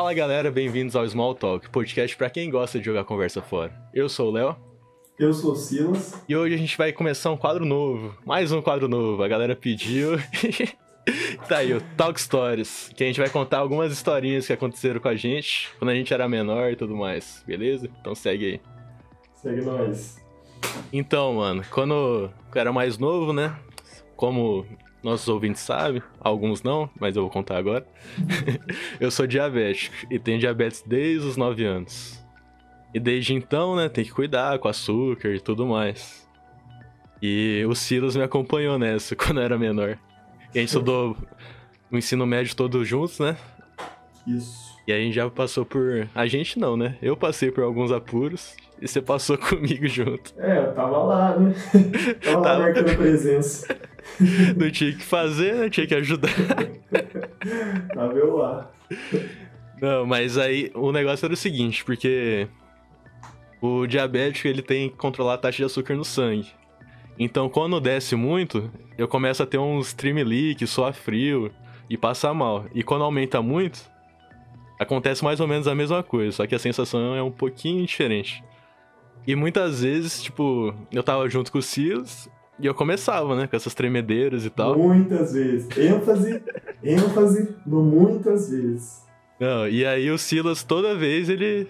Fala galera, bem-vindos ao Small Talk, podcast para quem gosta de jogar conversa fora. Eu sou o Léo. Eu sou o Silas. E hoje a gente vai começar um quadro novo, mais um quadro novo. A galera pediu. tá aí, o Talk Stories, que a gente vai contar algumas historinhas que aconteceram com a gente quando a gente era menor e tudo mais, beleza? Então segue aí. Segue nós. Então, mano, quando eu era mais novo, né? Como nossos ouvintes sabem, alguns não, mas eu vou contar agora. eu sou diabético e tenho diabetes desde os 9 anos. E desde então, né, tem que cuidar com açúcar e tudo mais. E o Silas me acompanhou nessa quando eu era menor. E a gente estudou o ensino médio todos juntos, né? Isso. E a gente já passou por. A gente não, né? Eu passei por alguns apuros e você passou comigo junto. É, eu tava lá, né? tava lá Tava. marcando presença. Não tinha que fazer, né? Tinha que ajudar. Tava eu lá. Não, mas aí o negócio era o seguinte, porque o diabético ele tem que controlar a taxa de açúcar no sangue. Então quando desce muito, eu começo a ter uns tremelique, suar frio e passar mal. E quando aumenta muito, acontece mais ou menos a mesma coisa, só que a sensação é um pouquinho diferente. E muitas vezes, tipo, eu tava junto com o Silas e eu começava, né, com essas tremedeiras e tal. Muitas vezes. ênfase, ênfase no muitas vezes. Não, e aí o Silas, toda vez, ele.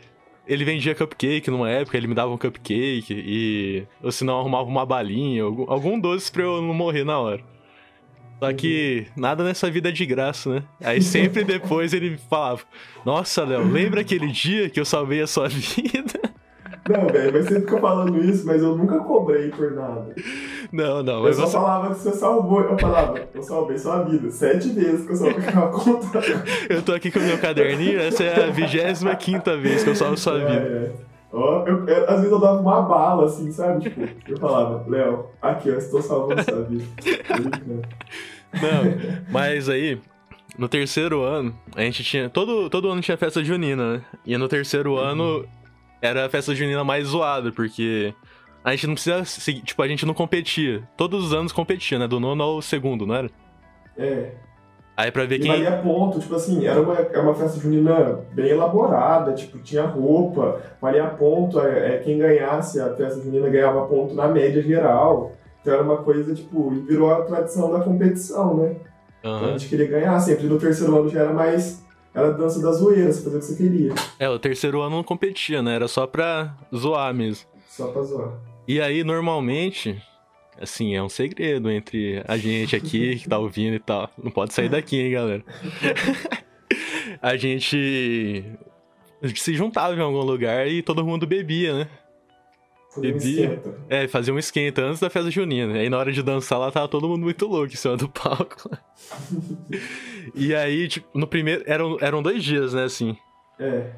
Ele vendia cupcake numa época, ele me dava um cupcake e. Ou se não, arrumava uma balinha, algum, algum doce pra eu não morrer na hora. Só que nada nessa vida é de graça, né? Aí sempre depois ele falava: Nossa, Léo, lembra aquele dia que eu salvei a sua vida? Não, velho, mas você fica falando isso, mas eu nunca cobrei por nada. Não, não, Eu mas só você. falava que você salvou. Eu falava, eu salvei sua vida. Sete vezes que eu salvei a conta. Eu tô aqui com o meu caderninho, essa é a 25 vez que eu salvo sua vida. É, é. Ó, eu- eu- às vezes eu dava uma bala, assim, sabe? Tipo, eu falava, Léo, aqui, ó, estou salvando sua vida. Não, mas aí, no terceiro ano, a gente tinha. Todo, todo ano tinha festa junina, né? E no terceiro ano era a festa junina mais zoada, porque a gente não precisa seguir. Tipo, a gente não competia. Todos os anos competia, né? Do nono ao segundo, não era? É, Aí pra ver e quem. valia ponto, tipo assim, era uma, é uma festa junina bem elaborada, tipo, tinha roupa, valia ponto, é, é, quem ganhasse a festa junina ganhava ponto na média geral. Então era uma coisa, tipo, virou a tradição da competição, né? Então a gente queria ganhar sempre. No terceiro ano já era mais. Era dança da zoeira, você fazia o que você queria. É, o terceiro ano não competia, né? Era só pra zoar mesmo. Só pra zoar. E aí, normalmente, assim, é um segredo entre a gente aqui que tá ouvindo e tal. Não pode sair daqui, hein, galera. a gente se juntava em algum lugar e todo mundo bebia, né? Um Bebia. esquenta. É, fazia um esquenta antes da festa junina. Aí na hora de dançar lá tava todo mundo muito louco em cima do palco. e aí, tipo, no primeiro. Eram, eram dois dias, né, assim. É.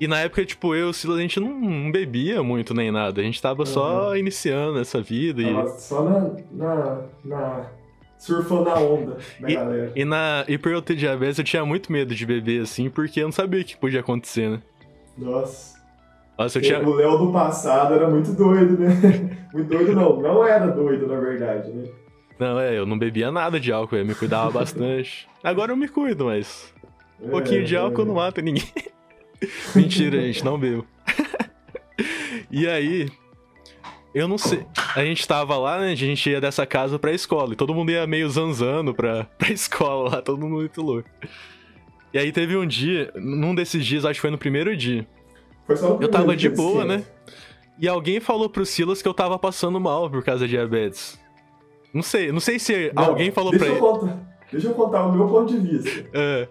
E na época, tipo, eu e o Silas, a gente não, não bebia muito nem nada. A gente tava só iniciando essa vida. E... Tava só na, na, na. surfando a onda da E- galera. E, na, e por eu ter diabetes, eu tinha muito medo de beber, assim, porque eu não sabia o que podia acontecer, né? Nossa. Nossa, eu tinha. O Léo do passado era muito doido, né? Muito doido não, não era doido, na verdade, né? Não, é, eu não bebia nada de álcool, eu me cuidava bastante. Agora eu me cuido, mas. Um pouquinho de É, álcool é. não mata ninguém. Mentira, gente, não bebo. e aí. Eu não sei. A gente tava lá, né? A gente ia dessa casa pra escola. E todo mundo ia meio zanzando pra, pra escola lá, todo mundo muito louco. E aí teve um dia, num desses dias, acho que foi no primeiro dia. Foi só Eu primeiro tava de boa, né? E alguém falou pro Silas que eu tava passando mal por causa da diabetes. Não sei, não sei se Não, alguém falou pra ele. eu contar, deixa eu contar o meu ponto de vista. É,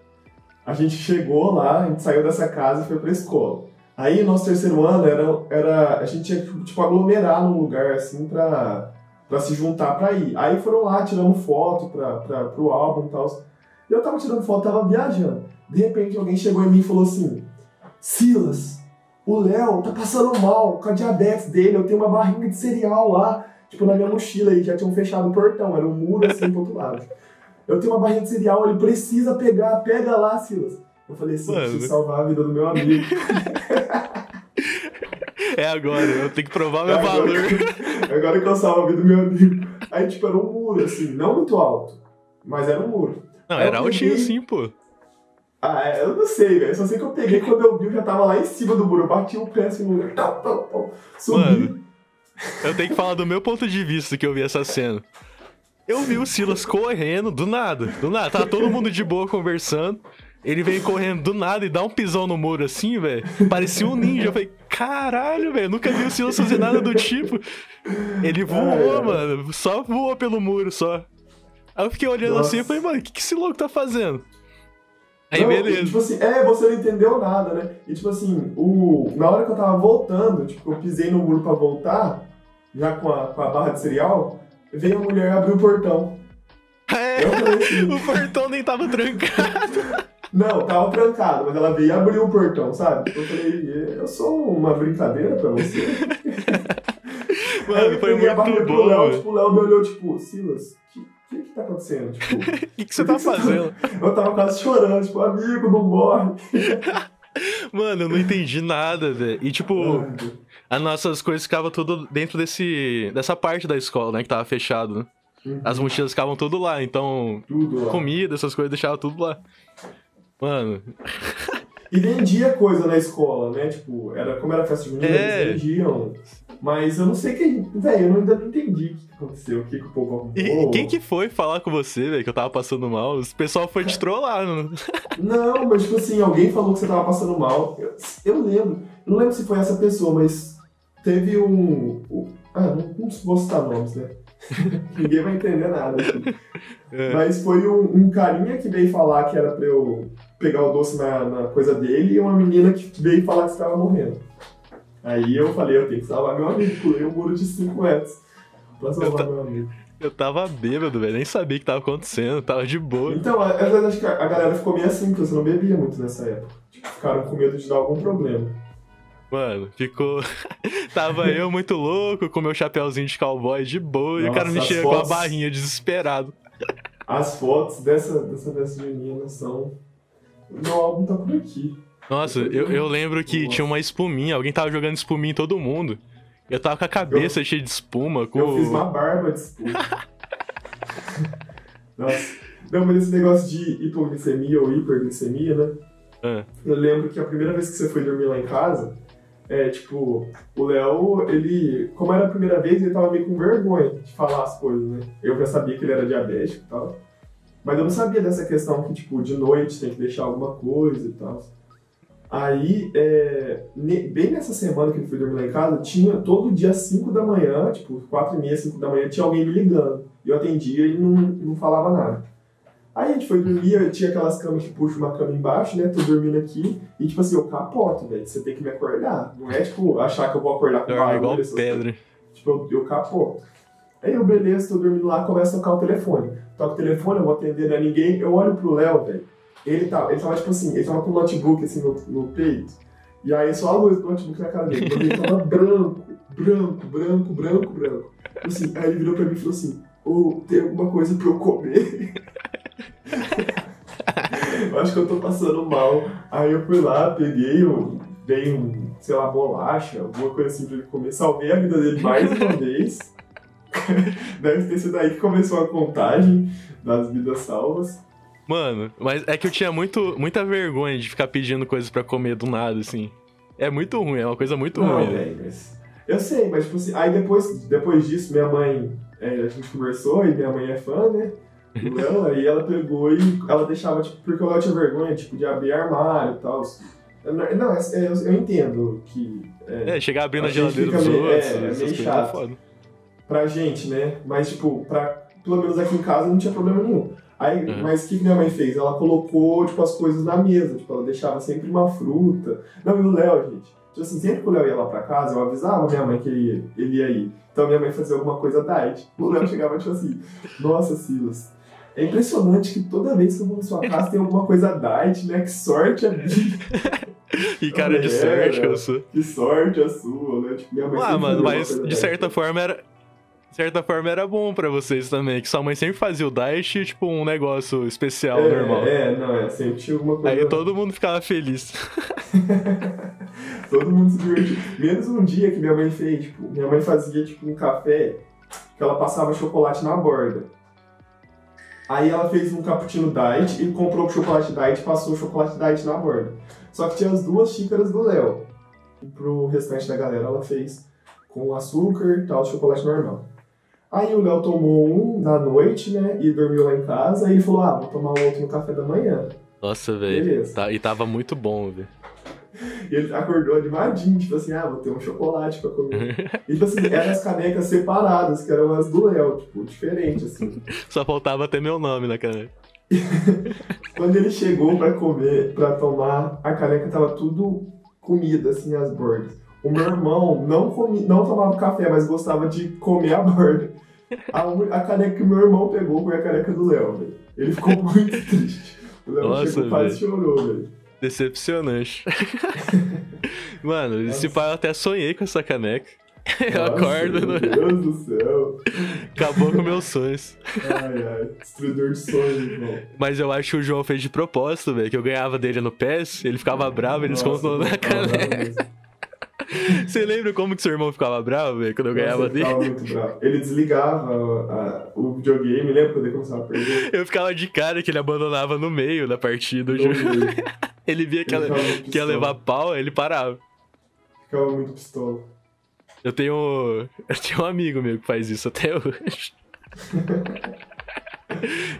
A gente chegou lá, a gente saiu dessa casa e foi pra escola. Aí, nosso terceiro ano, era, era, a gente tinha que, tipo, aglomerar num lugar, assim, pra, pra se juntar pra ir. Aí foram lá, tirando foto pra, pra, pro álbum e tal. E eu tava tirando foto, tava viajando. De repente, alguém chegou em mim e falou assim, Silas, o Léo tá passando mal com a diabetes dele, eu tenho uma barrinha de cereal lá, tipo, na minha mochila aí, já tinham fechado o portão, era um muro assim pro outro lado. Eu tenho uma barrinha de cereal, ele precisa pegar, pega lá, Silas. Eu falei assim, Mano. preciso salvar a vida do meu amigo. é agora, eu tenho que provar meu Agora- valor. Agora que eu salvo a vida do meu amigo. Aí, tipo, era um muro, assim, não muito alto, mas era um muro. Não, Aí era altinho peguei- sim, pô. Ah, é, eu não sei, velho. Só sei que eu peguei quando eu vi, eu já tava lá em cima do muro. Eu bati o pé assim no lugar. Subi. Mano. Eu tenho que falar do meu ponto de vista que eu vi essa cena. Eu vi o Silas correndo do nada, do nada. Tava todo mundo de boa conversando. Ele veio correndo do nada e dá um pisão no muro assim, velho. Parecia um ninja. Eu falei, caralho, velho. Nunca vi o Silas fazer nada do tipo. Ele voou, Ai, mano. Só voou pelo muro, só. Aí eu fiquei olhando Nossa. assim e falei, mano, o que, que esse louco tá fazendo? Aí Não, beleza. e, tipo assim, é, você não entendeu nada, né? E tipo assim, o, na hora que eu tava voltando, tipo, eu pisei no muro pra voltar, já com a, com a barra de cereal, veio a mulher abrir o portão. É, assim, o portão nem tava trancado. não, tava trancado, mas ela veio e abriu o portão, sabe? Eu falei, eu sou uma brincadeira pra você. Mano, foi muito pro bom, Léo, tipo, o Léo me olhou, tipo, Silas, o que, que que tá acontecendo? Tipo, O que, que você tá fazendo? eu tava quase chorando, tipo, amigo, não morre. Mano, eu não entendi nada, velho. E tipo, Deus. As nossas coisas ficavam tudo dentro desse dessa parte da escola, né, que tava fechado, né? Uhum. As mochilas ficavam tudo lá, então Tudo lá. comida, essas coisas deixava tudo lá. Mano, E vendia coisa na escola, né? Tipo, era, como era festa junina, É. eles vendiam. Mas eu não sei quem. Velho, eu ainda não entendi o que aconteceu, o que, que o povo arrumou. e quem que foi falar com você, velho, que eu tava passando mal? O pessoal foi te trollar, não? Não, mas tipo assim, alguém falou que você tava passando mal. Eu, eu lembro. Eu não lembro se foi essa pessoa, mas teve um. um- ah, não, não vou citar nomes, né? Ninguém vai entender nada. É. Mas foi um, um carinha que veio falar que era pra eu pegar o doce na, na coisa dele e uma menina que veio falar que estava morrendo. Aí eu falei, eu tenho que salvar meu amigo. Pulei um muro de 5 metros pra salvar Eu meu amigo. Eu tava bêbado, velho, nem sabia o que tava acontecendo, tava de boa. Então, vezes acho que a a galera ficou meio assim, porque você não bebia muito nessa época. Tipo, ficaram com medo de dar algum problema. Mano, ficou. tava eu muito louco, com meu chapéuzinho de cowboy de boa, e o cara me chega com a fotos. barrinha desesperado. As fotos dessa, dessa festa junina são. Meu álbum tá por aqui. Nossa, eu, eu lembro que Nossa. tinha uma espuminha, alguém tava jogando espuminha em todo mundo. Eu tava com a cabeça cheia de espuma, com. Eu fiz uma barba de espuma. Nossa. Não, mas esse negócio de hipoglicemia ou hiperglicemia, né? Ah, Eu lembro que a primeira vez que você foi dormir lá em casa, é tipo, o Léo, ele, como era a primeira vez, ele tava meio com vergonha de falar as coisas, né? Eu já sabia que ele era diabético e tal. Mas eu não sabia dessa questão que, tipo, de noite tem que deixar alguma coisa e tal. Aí, é, bem nessa semana que ele foi dormir lá em casa, tinha todo dia às 5 da manhã, tipo, 4 e meia, 5 da manhã, tinha alguém me ligando. Eu atendia e não, não falava nada. Aí a gente foi dormir, eu tinha aquelas camas que puxam uma cama embaixo, né? Tô dormindo aqui. E tipo assim, eu capoto, velho. Você tem que me acordar. Não é tipo achar que eu vou acordar com dorme barulho. igual pedra. Tipo, eu, eu capoto. Aí eu, beleza, tô dormindo lá, começa a tocar o telefone. Toca o telefone, eu vou atender, não é ninguém. Eu olho pro Léo, velho. Ele tava, ele tava tipo assim, ele tava com o notebook assim no, no peito. E aí só a luz do notebook na cara dele. Ele tava branco, branco, branco, branco, branco. Assim, aí ele virou pra mim e falou assim, ô, tem alguma coisa pra eu comer? eu acho que eu tô passando mal. Aí eu fui lá, peguei, eu dei um, sei lá, bolacha, alguma coisa assim pra ele comer. Salvei a vida dele mais uma vez. Deve ter sido aí que começou a contagem das vidas salvas. Mano, mas é que eu tinha muito, muita vergonha de ficar pedindo coisas pra comer do nada, assim. É muito ruim, é uma coisa muito Não, ruim. mas... Eu sei, mas tipo assim, aí depois, depois disso, minha mãe, é, a gente conversou e minha mãe é fã, né? Léo, aí ela pegou e ela deixava, tipo, porque o Léo tinha vergonha, tipo, de abrir armário e tal. Não, não, eu, eu entendo que é, É, chegar abrindo a A geladeira dos meio- outros, é, é meio chato. foda. pra gente, né? Mas, tipo, pra, pelo menos aqui em casa não tinha problema nenhum. Aí, Uhum. mas o que que minha mãe fez? Ela colocou, tipo, as coisas na mesa. Tipo, ela deixava sempre uma fruta. Não, e o Léo, gente. Tipo assim, sempre que o Léo ia lá pra casa, eu avisava minha mãe que ele ia, ele ia ir. Então minha mãe fazia alguma coisa diet. O Léo chegava, tipo assim, nossa, Silas. É impressionante que toda vez que eu vou na sua casa tem alguma coisa diet, né? Que sorte a minha, E cara de sorte né? sou. que sorte a sua, né? Tipo, minha mãe Ah, mano, mas de diet. certa forma era. De certa forma era bom pra vocês também, que sua mãe sempre fazia o diet, tipo, um negócio especial, é, normal. É, não, é, sempre tinha alguma coisa. Aí todo mundo ficava feliz. Todo mundo se divertiu. Menos um dia que minha mãe fez, tipo, minha mãe fazia tipo um café que ela passava chocolate na borda. Aí ela fez um cappuccino diet e comprou o chocolate diet e passou o chocolate diet na borda. Só que tinha as duas xícaras do Léo. E pro restante da galera ela fez com açúcar e tal, chocolate normal. Aí o Léo tomou um na noite, né? E dormiu lá em casa. E ele falou: Ah, vou tomar outro no café da manhã. Nossa, velho. Beleza. Tá, e tava muito bom, velho. E ele acordou animadinho, tipo assim, ah, vou ter um chocolate pra comer. e tipo assim, eram as canecas separadas, que eram as do Léo, tipo, diferente, assim. Só faltava ter meu nome na caneca. Quando ele chegou pra comer, pra tomar, a caneca tava tudo comida, assim, as bordas. O meu irmão não, comi, não tomava café, mas gostava de comer a borda. A, a caneca que meu irmão pegou foi a caneca do Léo, velho. Ele ficou muito triste. O Léo Nossa, chegou, quase chorou, velho. Decepcionante. Mano, esse Nossa. pai eu até sonhei com essa caneca. Eu Nossa, acordo, Meu né? Deus do céu. acabou com meus sonhos. Ai, ai. Destruidor de sonhos, irmão. Mas eu acho que o João fez de propósito, velho. Que eu ganhava dele no PES, ele ficava bravo, ele Nossa, descontou na caneca. Você lembra como que seu irmão ficava bravo, velho, quando eu ganhava ele dele? Ele desligava a- o videogame, lembra quando ele começava a perder? Eu ficava de cara que ele abandonava no meio da partida. Ele Ele via que ia, ficava muito que ia levar pau, ele parava. Ficava muito pistola. Eu tenho. Eu tenho um amigo meu que faz isso até hoje.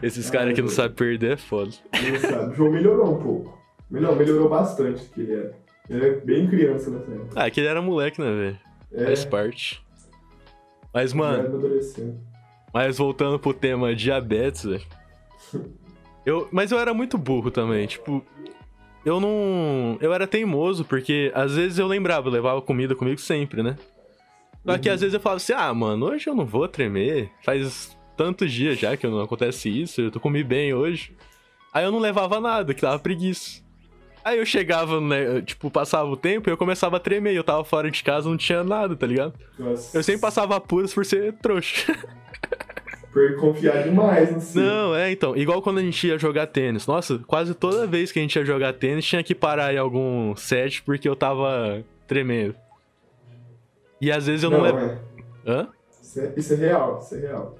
Esses caras que não sabem perder é foda. Não sabe. O João melhorou um pouco. Melhor, melhorou bastante do que ele era. Ele era bem criança nessa época. Ah, que ele era moleque, né, velho? É, Faz parte. Mas, mano, mas voltando pro tema diabetes, velho. Eu, mas eu era muito burro também, tipo. Eu não. Eu era teimoso, porque às vezes eu lembrava, eu levava comida comigo sempre, né? Só que Uhum. às vezes eu falava assim, ah, mano, hoje eu não vou tremer. Faz tantos dias já que não acontece isso, eu tô comi bem hoje. Aí eu não levava nada, que dava preguiça. Aí eu chegava, né, tipo, passava o tempo e eu começava a tremer. Eu tava fora de casa, não tinha nada, tá ligado? Nossa, Eu sempre passava apuros por ser trouxa. Por confiar demais si. Não, é, então. Igual quando a gente ia jogar tênis. Nossa, quase toda vez que a gente ia jogar tênis, tinha que parar em algum set porque eu tava tremendo. E às vezes eu não, Não, é. Hã? Isso é, isso é real, isso é real.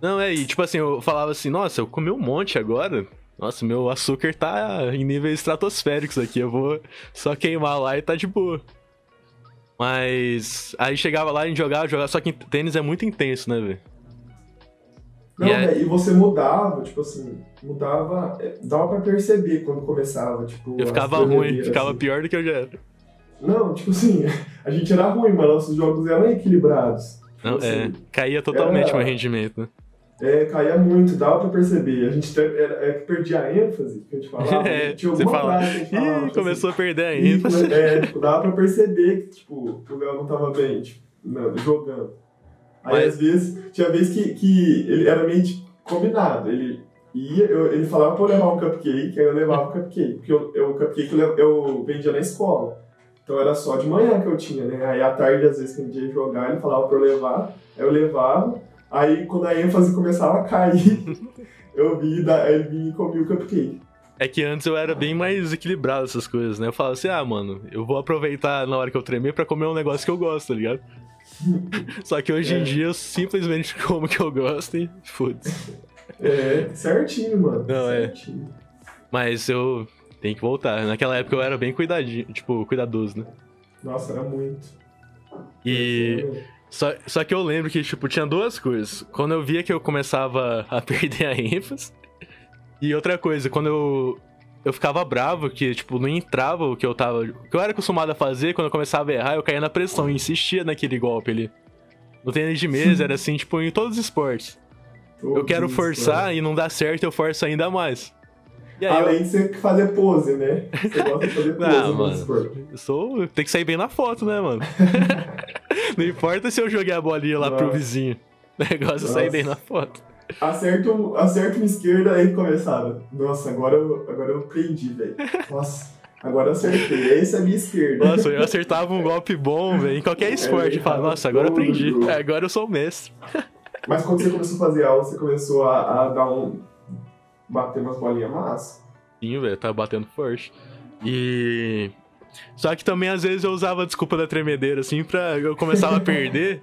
Não, é, e tipo assim, eu falava assim, nossa, eu comi um monte agora. Nossa, meu açúcar tá em níveis estratosféricos aqui. Eu vou só queimar lá e tá de boa. Mas aí chegava lá e jogava, jogava. Só que tênis é muito intenso, né, velho? Não, E é- velho, e você mudava, tipo assim, mudava. é, Dava pra perceber quando começava, tipo. Eu ficava ruim, tremedeiras, ficava assim. pior do que eu já era. Não, tipo assim, a gente era ruim, mas nossos jogos eram equilibrados. Tipo Não, é, assim, caía totalmente era- meu rendimento, né? É, caía muito, dava pra perceber. A gente te- era, é que perdia a ênfase que a gente falava. É, tinha você alguma fala, frase que a gente falava. Ih, tipo começou a perder a assim, "Ih, ênfase. come- É, tipo, dava pra perceber que, tipo, o Léo não tava bem, tipo, não, jogando. Aí Mas- às vezes, tinha vez que, que ele era meio combinado. Ele ia, eu- ele falava pra eu levar um cupcake, aí eu levava o cupcake. Porque eu, eu- o cupcake eu, eu vendia na escola. Então era só de manhã que eu tinha, né? Aí à tarde, às vezes, que a gente ia jogar, ele falava pra eu levar, aí eu levava. Aí quando a ênfase começava a cair, eu vi, ele vinha e comia o cupcake. É que antes eu era bem mais equilibrado essas coisas, né? Eu falava assim, ah, mano, eu vou aproveitar na hora que eu tremer pra comer um negócio que eu gosto, tá ligado? Só que hoje em É. dia eu simplesmente como o que eu gosto e foda-se. É, certinho, mano. Não, é. certinho. Mas eu tenho que voltar. Naquela época eu era bem cuidadinho, tipo, cuidadoso, né? Nossa, era muito. E. Só, só que eu lembro que, tipo, tinha duas coisas. Quando eu via que eu começava a perder a ênfase. E outra coisa, quando eu. Eu ficava bravo que, tipo, não entrava o que eu tava. O que eu era acostumado a fazer, quando eu começava a errar, eu caía na pressão e insistia naquele golpe ali. No tênis de mesa era assim, tipo, em todos os esportes. Eu quero forçar e não dá certo, eu forço ainda mais. E aí eu, Além de você fazer pose, né? Você gosta de fazer pose Não, no mano. esporte. eu sou. Tem que sair bem na foto, né, mano? não importa se eu joguei a bolinha lá pro Nossa. vizinho. O negócio é sair bem na foto. Acerta, um- acerta uma esquerda, aí começava. Nossa, agora eu, agora eu aprendi, velho. Nossa, agora eu acertei. Essa é a minha esquerda. Nossa, eu acertava um golpe bom, velho, em qualquer esporte. E falava, nossa, agora eu aprendi. É, Agora eu sou o mestre. Mas quando você começou a fazer aula, você começou a, a dar um. bater umas bolinhas massa. Sim, velho, tá batendo forte. E. Só que também às vezes eu usava a desculpa da tremedeira, assim, pra. Eu começava a perder.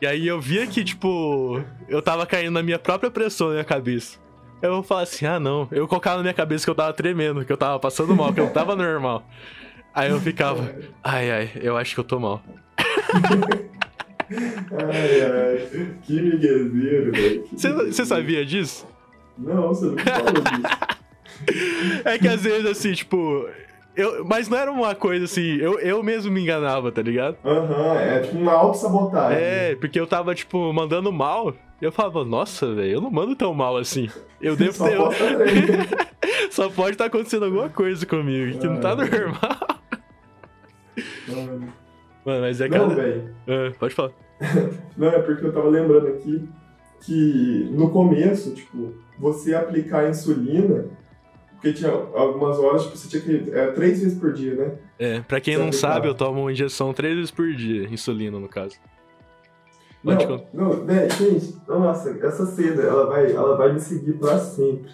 E aí eu via que, tipo, eu tava caindo na minha própria pressão na minha cabeça. Eu vou falar assim, ah não. Eu colocava na minha cabeça que eu tava tremendo, que eu tava passando mal, que eu não tava normal. Aí eu ficava, ai ai, eu acho que eu tô mal. Ai, ai. Que miguezeiro, velho. Que Você sabia disso? Não, você não falou disso. É que às vezes, assim, tipo. Eu, mas não era uma coisa assim, eu, eu mesmo me enganava, tá ligado? Aham, é tipo uma autossabotagem. É, porque eu tava, tipo, mandando mal. E eu falava, nossa, velho, eu não mando tão mal assim. Eu devo Só ter. Só pode estar acontecendo alguma coisa comigo, que não tá Ah. normal. Mano. Mano, mas é Não, cada. velho. Ah, pode falar. Não, é porque eu tava lembrando aqui que no começo, tipo, você aplicar insulina, porque tinha algumas horas, tipo, você tinha que. É, três vezes por dia, né? É, pra quem Você não sabe, eu tomo uma injeção três vezes por dia, insulina no caso. Pode Não, não, velho, gente, nossa, essa cena, ela vai, ela vai me seguir pra sempre.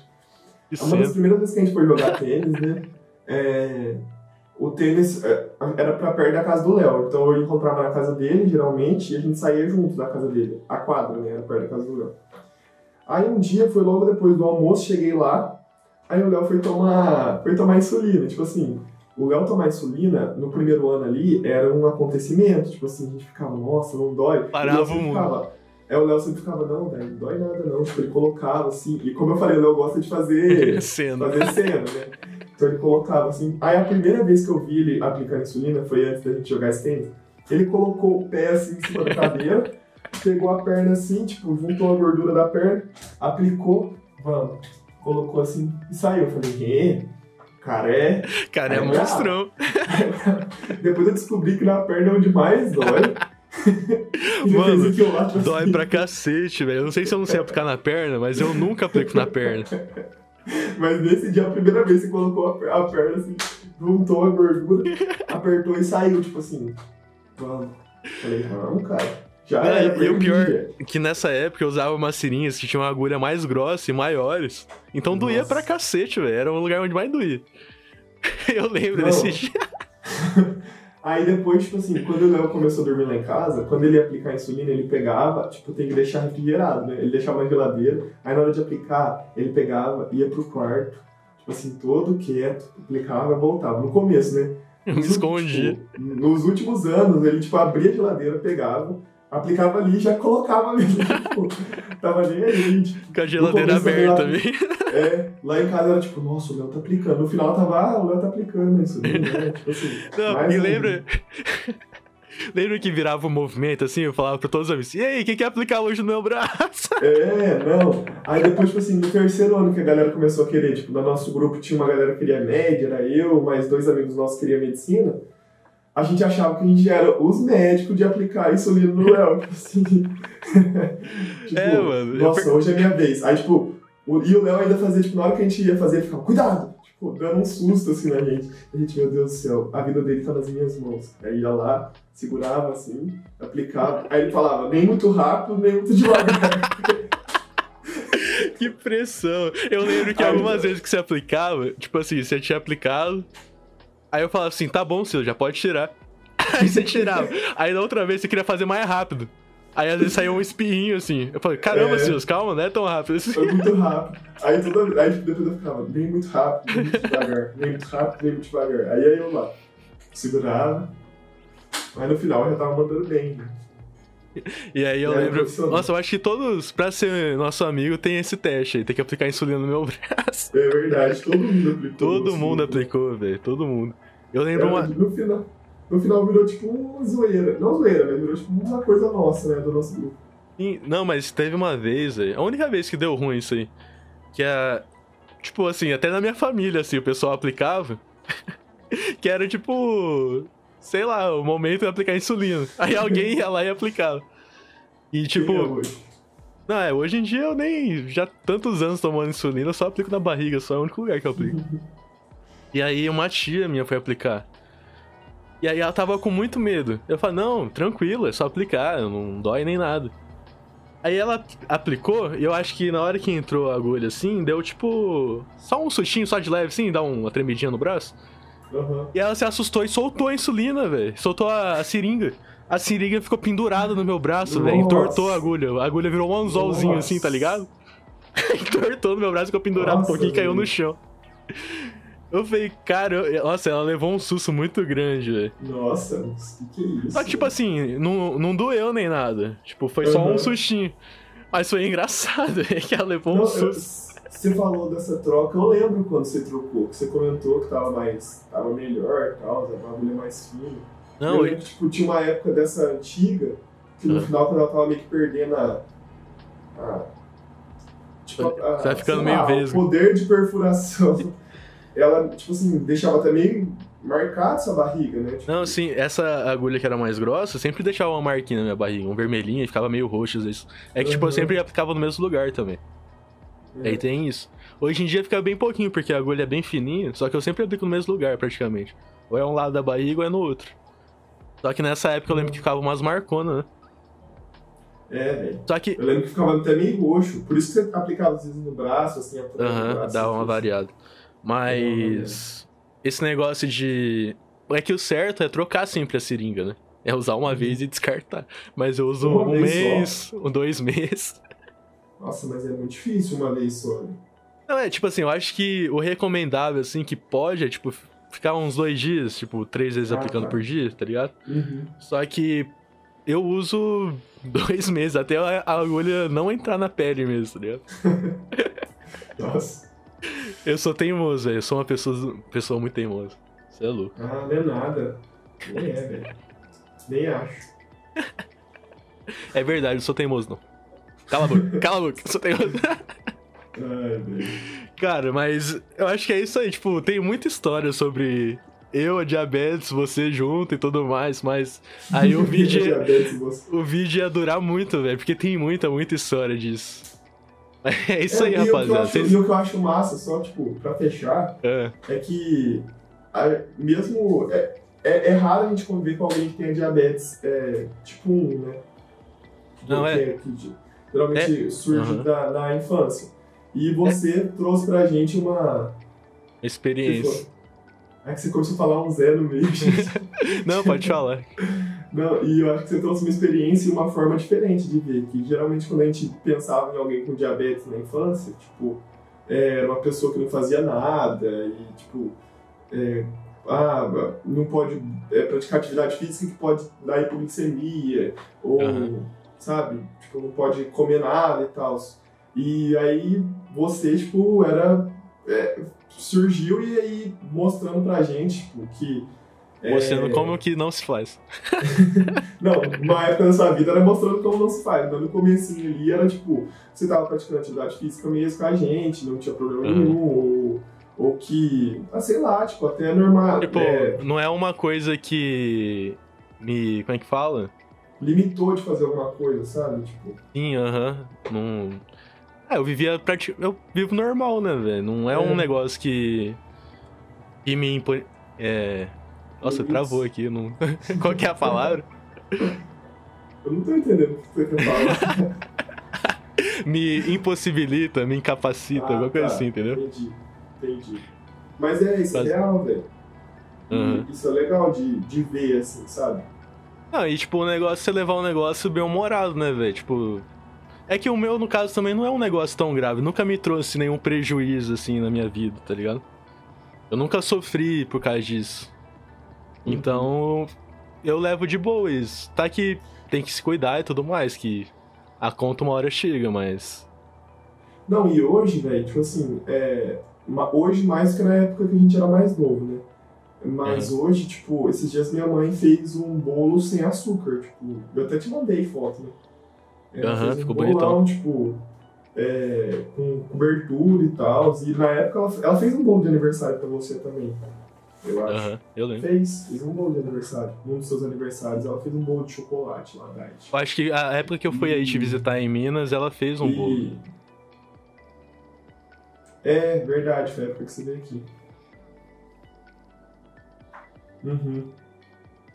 E Uma das primeiras vezes que a gente foi jogar tênis, né? é, o tênis é, era pra perto da casa do Léo. Então eu encontrava na casa dele, geralmente, e a gente saía junto da casa dele. A quadra, né? Era perto da casa do Léo. Aí um dia, foi logo depois do almoço, cheguei lá. Aí o Léo foi tomar, foi tomar insulina. Tipo assim, o Léo tomar insulina, no primeiro ano ali, era um acontecimento. Tipo assim, a gente ficava, nossa, não dói. Parava o mundo. ficava, é, o Léo sempre ficava, não, velho, não dói nada não. Tipo, ele colocava assim. E como eu falei, o Léo gosta de fazer Cena. fazer cena, né? Então ele colocava assim. Aí a primeira vez que eu vi ele aplicar insulina foi antes da gente jogar esse tênis. Ele colocou o pé assim em cima da cadeira, pegou a perna assim, tipo, juntou a gordura da perna, aplicou, vamos, colocou assim e saiu. Eu falei, "Ê, cara é. Cara, é É monstrão. Depois eu descobri que na perna é onde mais dói. Mano, tipo Dói assim. pra cacete, velho. Eu não sei se eu não sei aplicar na perna, mas eu nunca aplico na perna. Mas nesse dia, a primeira vez que você colocou a, per- a perna assim, juntou a gordura, apertou e saiu, tipo assim. Vamos. Falei, vamos, cara. Já era, e- o pior- Que nessa época eu usava umas serinhas que tinham uma agulha mais grossa e maiores. Então doía Nossa. pra cacete, velho. Era o lugar onde mais doía. Eu lembro Não. desse dia. Aí depois, tipo assim, quando o Léo começou a dormir lá em casa, quando ele ia aplicar a insulina, ele pegava, tipo, tem que deixar refrigerado, né? Ele deixava na geladeira, aí na hora de aplicar, ele pegava, ia pro quarto, tipo assim, todo quieto, aplicava e voltava. No começo, né? Eu me Nos escondi. últimos- tipo, nos últimos anos, ele, tipo, abria a geladeira, pegava, aplicava ali e já colocava ali. tipo, tava nem aí, tipo, Com a geladeira aberta, eu velho. é, lá em casa era tipo, nossa, o Léo tá aplicando. No final tava, ah, o Léo tá aplicando isso, né? Tipo assim. Não, mais e um. lembra. lembra que virava um movimento assim? Eu falava pra todos os amigos: E aí, quem quer aplicar hoje no meu braço? É, não. Aí depois, tipo assim, no terceiro ano que a galera começou a querer, tipo, no nosso grupo tinha uma galera que queria média, era eu, mais dois amigos nossos que queriam medicina. A gente achava que a gente era os médicos de aplicar insulina no Léo, tipo assim. tipo, É, mano, Nossa, hoje é minha vez. Aí, tipo, o, e o Léo ainda fazia, tipo, na hora que a gente ia fazer, ele ficava, cuidado! Tipo, dando um susto assim na gente. A gente, meu Deus do céu, a vida dele tá nas minhas mãos. Aí ia lá, segurava assim, aplicava. Aí ele falava, nem muito rápido, nem muito devagar. que pressão. Eu lembro que Ai, algumas não. vezes que você aplicava, tipo assim, você tinha aplicado. Aí eu falava assim: Tá bom, Sil, já pode tirar. Aí você tirava. Aí na outra vez você queria fazer mais rápido. Aí às vezes saía um espirrinho assim. Eu falei: Caramba, É. Silas, calma, não é tão rápido assim. Foi muito rápido. Aí, toda, aí depois eu ficava, nem muito rápido, nem muito devagar, nem muito rápido, nem muito devagar. Aí aí eu lá, segurava. Mas no final eu já tava mandando bem, né? E aí eu E era lembro. Nossa, eu acho que todos, pra ser nosso amigo, tem esse teste aí. Tem que aplicar insulina no meu braço. É verdade, todo mundo aplicou. Todo mundo aplicou, velho. Todo mundo. Eu lembro É, uma. No final, no final virou tipo uma zoeira. Não zoeira, mas virou tipo uma coisa nossa, né? Do nosso grupo. Sim, Não, mas teve uma vez. A única vez que deu ruim isso aí. Que é. Tipo assim, até na minha família, assim, o pessoal aplicava. que era tipo. Sei lá, o momento de aplicar insulina. Aí alguém ia lá e aplicava. E tipo. É hoje? Não, é, hoje em dia eu nem. Já tantos anos tomando insulina, eu só aplico na barriga, só é o único lugar que eu aplico. E aí uma tia minha foi aplicar. E aí ela tava com muito medo. Eu falei, não, tranquilo, é só aplicar, não dói nem nada. Aí ela aplicou, e eu acho que na hora que entrou a agulha assim, deu tipo. Só um sustinho, só de leve assim, dá uma tremidinha no braço. Aham. E ela se assustou e soltou a insulina, velho. Soltou a, a seringa. A seringa ficou pendurada no meu braço, velho. Entortou a agulha. A agulha virou um anzolzinho Nossa. assim, tá ligado? Entortou no meu braço, ficou pendurado Nossa, um pouquinho e caiu no chão. Eu falei, cara, eu- nossa, ela levou um susto muito grande, velho. Nossa, o que, que é isso? Só que, tipo assim, não, não doeu nem nada. Tipo, foi só Uhum. um sustinho. Mas foi engraçado, é que ela levou um Não, eu- susto. você falou dessa troca, eu lembro quando você trocou, que você comentou que tava mais. tava melhor e tal, a bagulho mais fino. Não, eu eu- lembro tipo, tinha uma época dessa antiga, que no Ah. final, quando ela tava meio que perdendo a. a tipo, a, Tá ficando meio lá, vesgo. O poder de perfuração. Ela, tipo assim, deixava meio marcado essa barriga, né? Tipo, Não, sim, essa agulha que era mais grossa sempre deixava uma marquinha na minha barriga, um vermelhinho, e ficava meio roxo às vezes. É que, tipo, eu Uhum. sempre aplicava no mesmo lugar também. é. Aí tem isso. Hoje em dia fica bem pouquinho, porque a agulha é bem fininha, só que eu sempre aplico no mesmo lugar, praticamente. Ou é um lado da barriga ou é no outro. Só que nessa época eu lembro que ficava umas marconas, né? É, velho. Só que. Eu lembro que ficava até meio roxo, por isso que você aplicava às vezes no braço, assim, atrás Aham, braço, dá uma assim. variada. Mas. Esse negócio de. É que o certo é trocar sempre a seringa, né? É usar uma vez e descartar. Mas eu uso Uma um mês, um dois meses. Nossa, mas é muito difícil uma vez só. né? Não, é tipo assim, eu acho que o recomendável, assim, que pode é, tipo, ficar uns dois dias, tipo, três vezes Ah, aplicando tá. por dia, tá ligado? Uhum. Só que eu uso dois meses, até a agulha não entrar na pele mesmo, tá ligado? Nossa. Eu sou teimoso, velho. Eu sou uma pessoa, pessoa muito teimosa. Você é louco. Ah, não é nada. Nem é, velho. Nem acho. É verdade, eu sou teimoso, não. Cala a boca, cala a boca, eu sou teimoso. Ai, velho. Cara, mas eu acho que é isso aí, tipo, tem muita história sobre eu, a diabetes, você junto e tudo mais, mas aí o vídeo, o vídeo ia durar muito, velho, porque tem muita, muita história disso. É isso aí, É, e o que eu rapaziada. acho- Vocês- E o que eu acho massa, só, tipo, pra fechar, É, é que a- mesmo. É, é, é raro a gente conviver com alguém que tenha diabetes é, tipo 1, né? Não, é. Que, que geralmente surge Aham. da, na infância. E você trouxe pra gente uma. experiência. É que você começou a falar um zero no meio, gente. Não, pode falar. Não, e eu acho que você trouxe uma experiência e uma forma diferente de ver. Que geralmente quando a gente pensava em alguém com diabetes na infância, tipo, é, era uma pessoa que não fazia nada e, tipo, é, ah, não pode é, praticar atividade física que pode dar hipoglicemia, ou, Aham. sabe, tipo, não pode comer nada e tal. E aí você, tipo, era. é, surgiu e aí mostrando pra gente, tipo, que. É, Mostrando como que não se faz. não, uma época da sua vida era mostrando como não se faz. Mas no comecinho ali era tipo, você tava praticando atividade física mesmo com a gente, não tinha problema Uhum. nenhum, ou, ou que, ah, sei lá, tipo, até normal. Tipo, é, não é uma coisa que me. Como é que fala? limitou de fazer alguma coisa, sabe? Tipo, Sim, aham. Não. Ah, eu vivia prati... Eu vivo normal, né, velho? Não é, um É. negócio que. que me impõe. É. Nossa, travou aqui. Não... Qual que é a palavra? eu não tô entendendo o que você quer falar. me impossibilita, me incapacita, Ah, alguma coisa tá, assim, entendeu? Entendi, entendi. Mas é, isso é Mas- real, velho. Aham. Isso é legal de, de ver, assim, sabe? Não, e tipo, o negócio é você levar um negócio bem humorado, né, velho? Tipo. É que o meu, no caso, também não é um negócio tão grave. Nunca me trouxe nenhum prejuízo, assim, na minha vida, tá ligado? Eu nunca sofri por causa disso. Uhum. Então, eu levo de boa isso. Tá que tem que se cuidar e tudo mais, que a conta uma hora chega, mas. Não, e hoje, velho, tipo assim, é, hoje mais que na época que a gente era mais novo, né? Mas hoje, tipo, esses dias minha mãe fez um bolo sem açúcar, tipo, eu até te mandei foto, né? Ela Aham, fez um ficou bolão, bonitão. tipo, é, com cobertura e tal, e na época ela, ela fez um bolo de aniversário pra você também, eu acho. Aham, eu lembro. Fez, fez um bolo de aniversário, um dos seus aniversários, ela fez um bolo de chocolate lá, Diet. Eu acho que a época que eu fui aí te visitar em Minas, ela fez um bolo. E- É, verdade, foi a época que você veio aqui. Uhum.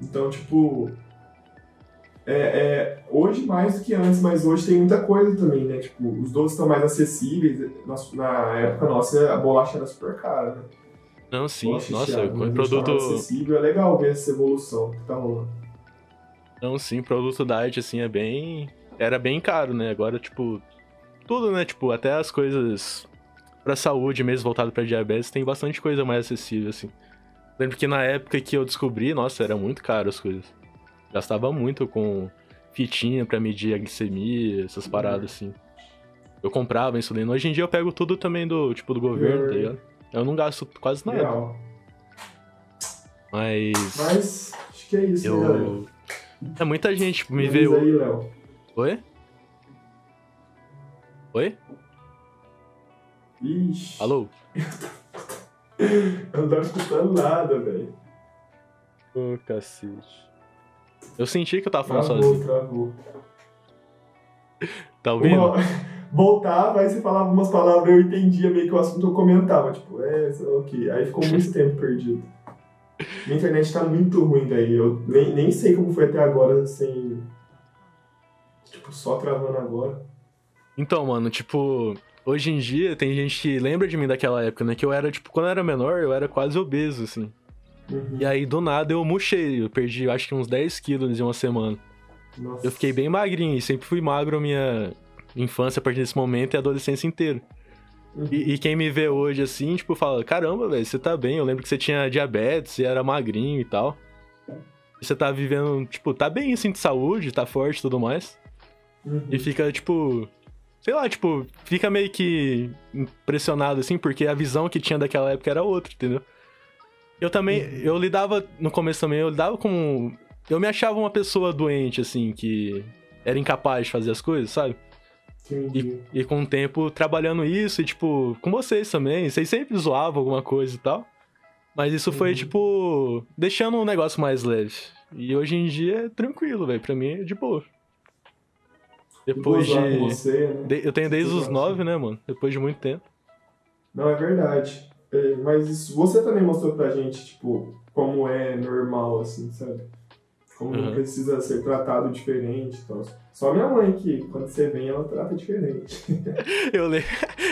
Então, tipo. É, é, hoje mais do que antes, mas hoje tem muita coisa também, né? Tipo, os doces estão mais acessíveis. Na, na época nossa, a bolacha era super cara, né? Não, sim. Nossa, com mas produto. acessível. É legal ver essa evolução que tá rolando. Não, sim, produto diet, assim, é bem. Era bem caro, né? Agora, tipo. tudo, né? Tipo, até as coisas pra saúde mesmo, voltado pra diabetes, tem bastante coisa mais acessível, assim. Lembro que na época que eu descobri, nossa, era muito caro as coisas. Gastava muito com fitinha pra medir a glicemia, essas paradas, assim. Eu comprava insulina. Hoje em dia eu pego tudo também do, tipo, do governo, tá ligado? Eu não gasto quase nada. Legal. Mas. Mas, acho que é isso, né, galera? eu. É muita gente me Finaliza veio. aí, Léo. Oi? Oi? Ixi. Alô? Eu não tava escutando nada, velho. Ô, cacete. Eu senti que eu tava falando Travou, sozinho. travou. Tá ouvindo? Uma... Voltava, aí você falava umas palavras, eu entendia meio que o assunto eu comentava. Tipo, é, ok. Aí ficou muito tempo perdido. Minha internet tá muito ruim, velho. Eu nem, nem sei como foi até agora, sem. Tipo, só travando agora. Então, mano, tipo, hoje em dia tem gente que lembra de mim daquela época, né? Que eu era, tipo, quando eu era menor, eu era quase obeso, assim. Uhum. E aí, do nada, eu murchei. Eu perdi, acho que uns 10 quilos em uma semana. Nossa. Eu fiquei bem magrinho e sempre fui magro a minha infância a partir desse momento e a adolescência inteira. Uhum. E, e quem me vê hoje assim, tipo, fala: caramba, velho, você tá bem. Eu lembro que você tinha diabetes e era magrinho e tal. E você tá vivendo, tipo, tá bem assim de saúde, tá forte e tudo mais. Uhum. E fica, tipo. Sei lá, tipo, fica meio que impressionado, assim, porque a visão que tinha daquela época era outra, entendeu? Eu também, eu lidava, no começo também, eu lidava com. Eu me achava uma pessoa doente, assim, que era incapaz de fazer as coisas, sabe? Entendi. E com o tempo trabalhando isso, e tipo, com vocês também, vocês sempre zoavam alguma coisa e tal. Mas isso foi, Uhum. tipo, deixando o negócio mais leve. E hoje em dia é tranquilo, velho. Pra mim é de boa. Depois de. você, né? de- Eu tenho desde os nove, né, mano? Depois de muito tempo. Não, é verdade. É, mas isso- você também mostrou pra gente, tipo, como é normal, assim, sabe? Como Uhum. precisa ser tratado diferente e tal. Só minha mãe que, quando você vem, ela trata diferente. Eu lembro.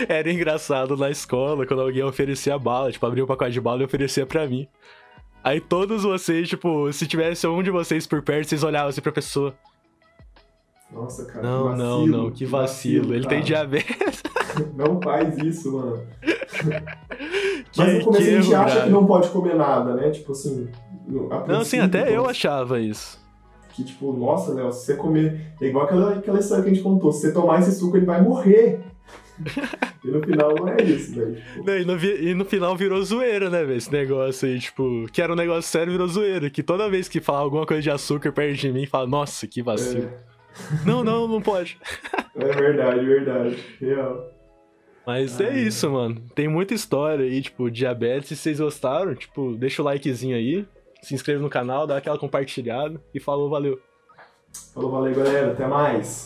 Era engraçado na escola quando alguém oferecia bala, tipo, abria o pacote de bala e oferecia pra mim. Aí todos vocês, tipo, se tivesse um de vocês por perto, vocês olhavam assim pra pessoa. Nossa, cara. Não, que não, vacilo, não, que vacilo. Ele tem cara. diabetes. Não faz isso, mano. Que, Mas no começo a gente acha grave. que não pode comer nada, né? Tipo assim. Não, sim, até eu achava isso. Que tipo, nossa, Léo, se você comer. É igual aquela, aquela história que a gente contou. Se você tomar esse suco, ele vai morrer. e no final não é isso, velho. Tipo, Não, e, no, vi- e no final virou zoeira, né, velho? Esse negócio aí, tipo, que era um negócio sério, virou zoeira. Que toda vez que falava alguma coisa de açúcar perto de mim, fala, nossa, que vacilo. Não, não, não pode. é verdade, verdade. Real. Mas é isso, mano. Tem muita história aí, tipo, diabetes. Se vocês gostaram, tipo, deixa o likezinho aí. Se inscreve no canal, dá aquela compartilhada e falou, valeu. Falou, valeu, galera. Até mais.